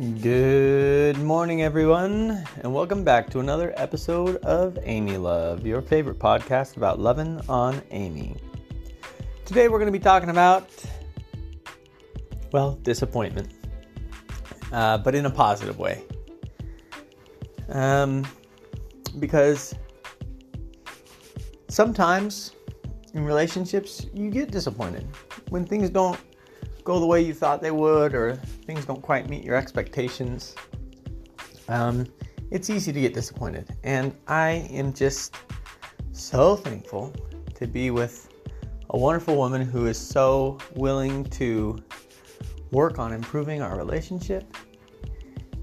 Good morning, everyone, and welcome back to another episode of Amy Love, your favorite podcast about loving on Amy. Today, we're going to be talking about, well, disappointment, uh, but in a positive way. Um, because sometimes in relationships, you get disappointed when things don't go the way you thought they would, or things don't quite meet your expectations, um, it's easy to get disappointed. And I am just so thankful to be with a wonderful woman who is so willing to work on improving our relationship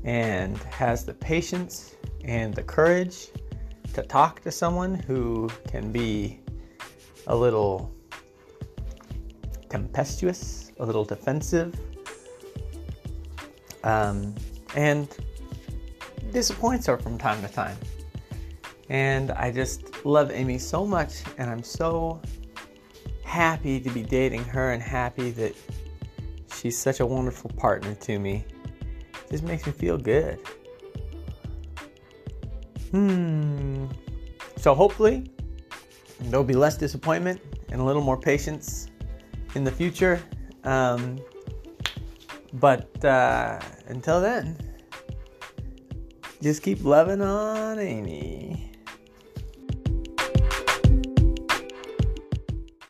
and has the patience and the courage to talk to someone who can be a little tempestuous a little defensive, um, and disappoints her from time to time. And I just love Amy so much, and I'm so happy to be dating her and happy that she's such a wonderful partner to me. It just makes me feel good. Hmm. So hopefully there'll be less disappointment and a little more patience in the future um, but uh, until then, just keep loving on Amy.